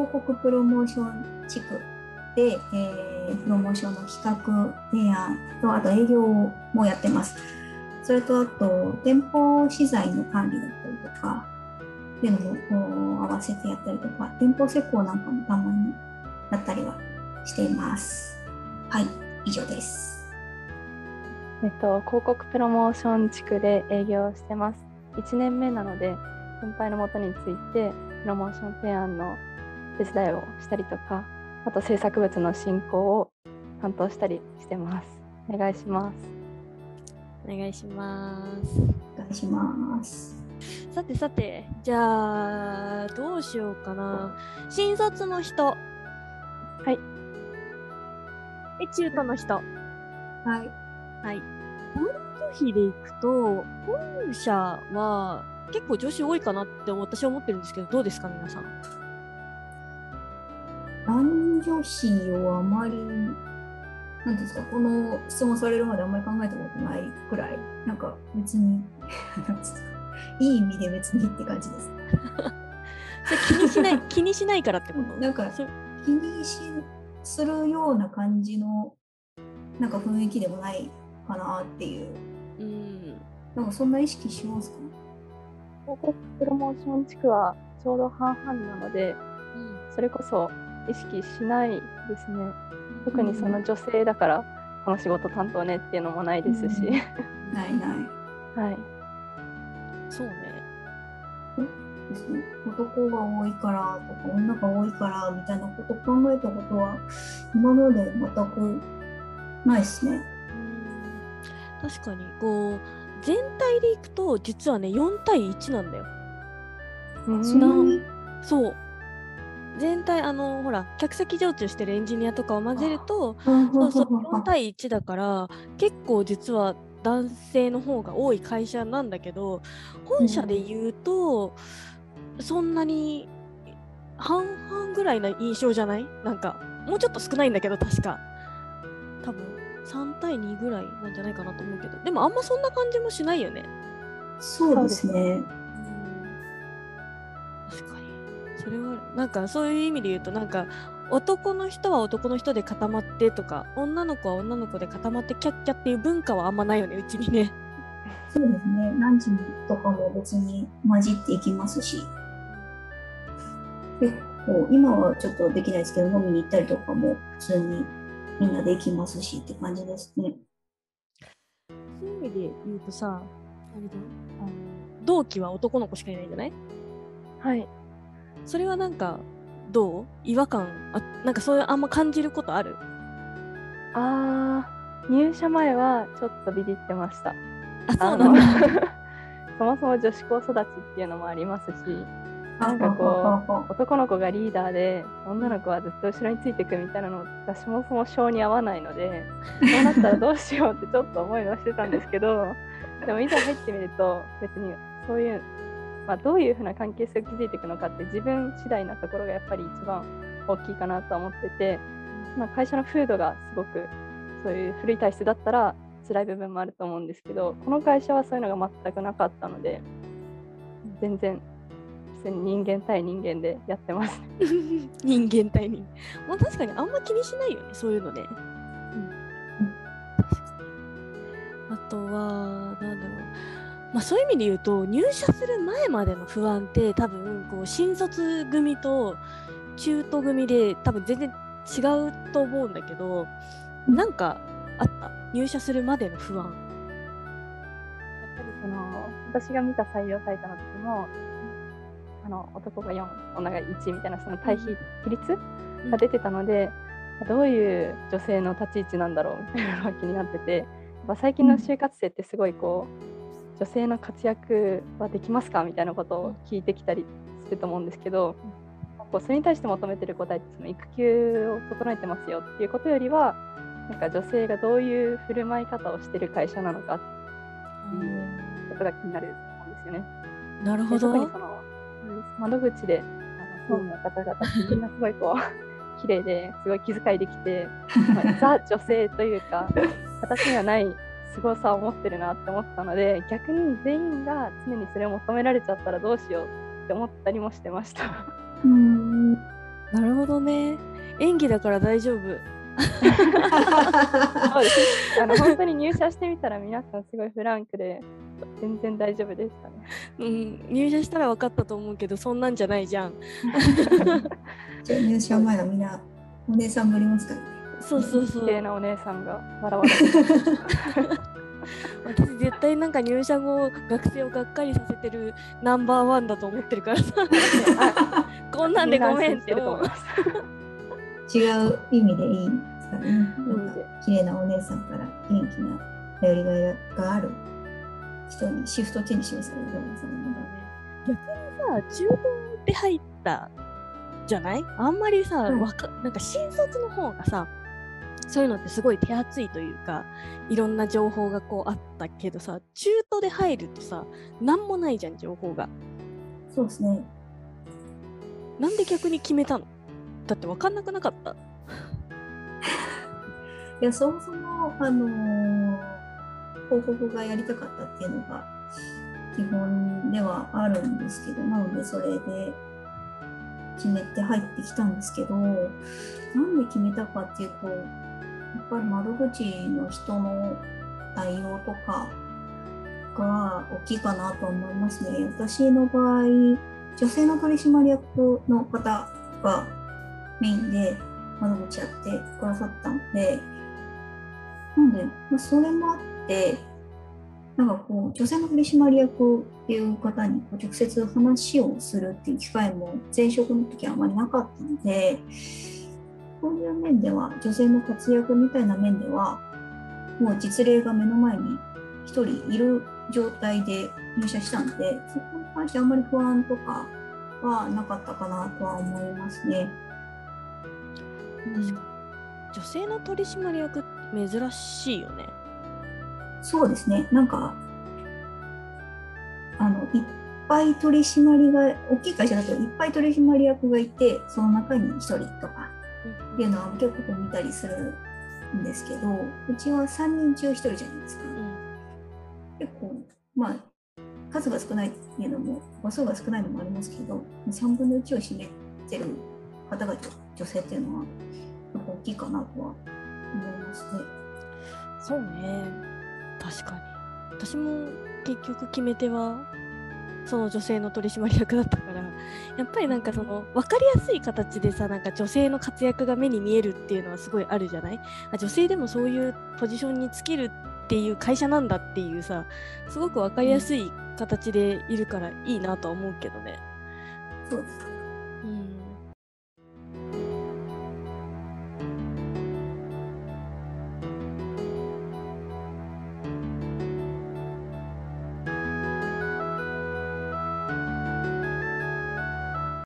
広告プロモーション地区で、えー、プロモーションの企画提案とあと営業もやってます。それとあと店舗資材の管理だったりとかっていう合わせてやったりとか店舗施工なんかもたまにやったりはしています。はい以上です。えっと、広告プロモーション地区で営業してます。1年目なので、先輩のもとについて、プロモーション提案の手伝いをしたりとか、あと制作物の進行を担当したりしてます。お願いします。お願いします。お願いしますさてさて、じゃあ、どうしようかな。新卒の人。はい。え、中途の人。はいはい。男女比でいくと、本社は結構女子多いかなって私は思ってるんですけど、どうですか、皆さん？男女比をあまりなんていうんですかこの質問されるまであんまり考えたことないくらいなんか別に なんですかいい意味で別にって感じです。それ気にしない、気にしないからってこと？なんかそ気にしするような感じのなんか雰囲気でもないかなっていう。うん。なんかそんな意識しますか？広告プロモーション地区はちょうど半々なので、それこそ意識しないですね。特にその女性だから、この仕事担当ねっていうのもないですし、うん ないないはい。そうね。ですね男が多いからとか女が多いからみたいなこと考えたことは今まで全くないですね。うん確かに、こう、全体でいくと、実はね、4対1なんだよ。うんそんなにそう。全体、あの、ほら、客席常駐してるエンジニアとかを混ぜると、そそうそう、4対1だから、結構実は男性の方が多い会社なんだけど、本社で言うと、そんなに半々ぐらいな印象じゃない？なんか、もうちょっと少ないんだけど、確か。多分、3対2ぐらいなんじゃないかなと思うけど、でもあんまそんな感じもしないよね。そうですね。確かに。それは、なんかそういう意味で言うと、なんか、男の人は男の人で固まってとか、女の子は女の子で固まってキャッキャっていう文化はあんまないよね、うちにね。そうですね。ランチとかも別に混じっていきますし。結構、今はちょっとできないですけど、飲みに行ったりとかも普通にみんなで行きますしって感じですね。そういう意味で言うとさ、あ同期は男の子しかいないんじゃない？はい。それはなんか、どう？違和感あ、なんかそういうあんま感じることある？あー、入社前はちょっとビビってました。あ、そうなんだ。そもそも女子校育ちっていうのもありますし、ななんかこう、男の子がリーダーで、女の子はずっと後ろについていくみたいなのがそもそも性に合わないので、そうなったらどうしようってちょっと思いはしてたんですけど、でもいざ入ってみると、別にそういう、まあ、どういうふうな関係性を築いていくのかって自分次第なところがやっぱり一番大きいかなと思ってて、まあ、会社の風土がすごくそういう古い体質だったら辛い部分もあると思うんですけどこの会社はそういうのが全くなかったので全然普通に人間対人間でやってます。人間対人間。まあ確かにあんま気にしないよね、そういうのね。確かに。あとは、なんだろう。まあそういう意味で言うと、入社する前までの不安って多分、こう、新卒組と中途組で多分全然違うと思うんだけど、なんかあった？入社するまでの不安。やっぱりその私が見た採用サイトの時もあの男が4女が1みたいなその対比比率が出てたので、どういう女性の立ち位置なんだろうみたいなのが気になっててやっぱ最近の就活生ってすごいこう女性の活躍はできますか？みたいなことを聞いてきたりすると思うんですけど、こうそれに対して求めてる答えってその育休を整えてますよっていうことよりはなんか女性がどういう振る舞い方をしてる会社なのかっていうことが気になると思うんですよね。なるほど。で特にそのうん窓口で総務の方々みんなすごいこう 綺麗ですごい気遣いできて、まあザ女性というか 私にはない凄さを持ってるなって思ったので逆に全員が常にそれを求められちゃったらどうしようって思ったりもしてました。うーんなるほどね。演技だから大丈夫。そうですあの本当に入社してみたら皆さんすごいフランクで全然大丈夫でしたね。うん、入社したら分かったと思うけど、そんなんじゃないじゃん。入社前はみんなお姉さんぶりますからね。そうそうそう綺。麗なお姉さんが笑われて 私絶対なんか入社後学生をがっかりさせてるナンバーワンだと思ってるからさ こんなんでごめんって思います。違う意味でいいですからね。なんか綺麗なお姉さんから元気な頼りがいがある人にシフトチェンジしますからね逆にさ中東で入ったじゃない？あんまりさ、うんわかなんか新卒の方がさそういうのってすごい手厚いというかいろんな情報がこうあったけどさ中途で入るとさ何もないじゃん情報が。そうですね。なんで逆に決めたの？だって分かんなくなかった。いや、そもそも、あのー広告がやりたかったっていうのが基本ではあるんですけど、なのでそれで決めて入ってきたんですけど、なんで決めたかっていうと、やっぱり窓口の人の対応とかが大きいかなと思いますね。私の場合、女性の取締役の方がメインで窓口やってくださったので、なんで、まあ、それもあって、なんかこう、女性の取締役っていう方にこう直接話をするっていう機会も前職の時はあまりなかったので、そういう面では、女性の活躍みたいな面では、もう実例が目の前に一人いる状態で入社したので、そこに関してあんまり不安とかはなかったかなとは思いますね。確かに女性の取締役って珍しいよねそうですね。なんか、あの、いっぱい取締りが、大きい会社だといっぱい取締役がいて、その中に1人とかっていうのは結構見たりするんですけど、うちは3人中1人じゃないですか。うん結構、まあ、数が少ないっていうのも、母数が少ないのもありますけど、3分の1を占めてる方が女性っていうのは、やっぱ大きいかなとは思いますね。そうね確かに私も結局決め手はその女性の取締役だったからやっぱりなんかその分かりやすい形でさなんか女性の活躍が目に見えるっていうのはすごいあるじゃない？女性でもそういうポジションにつけるっていう会社なんだっていうさすごく分かりやすい形でいるからいいなとは思うけどねそうです。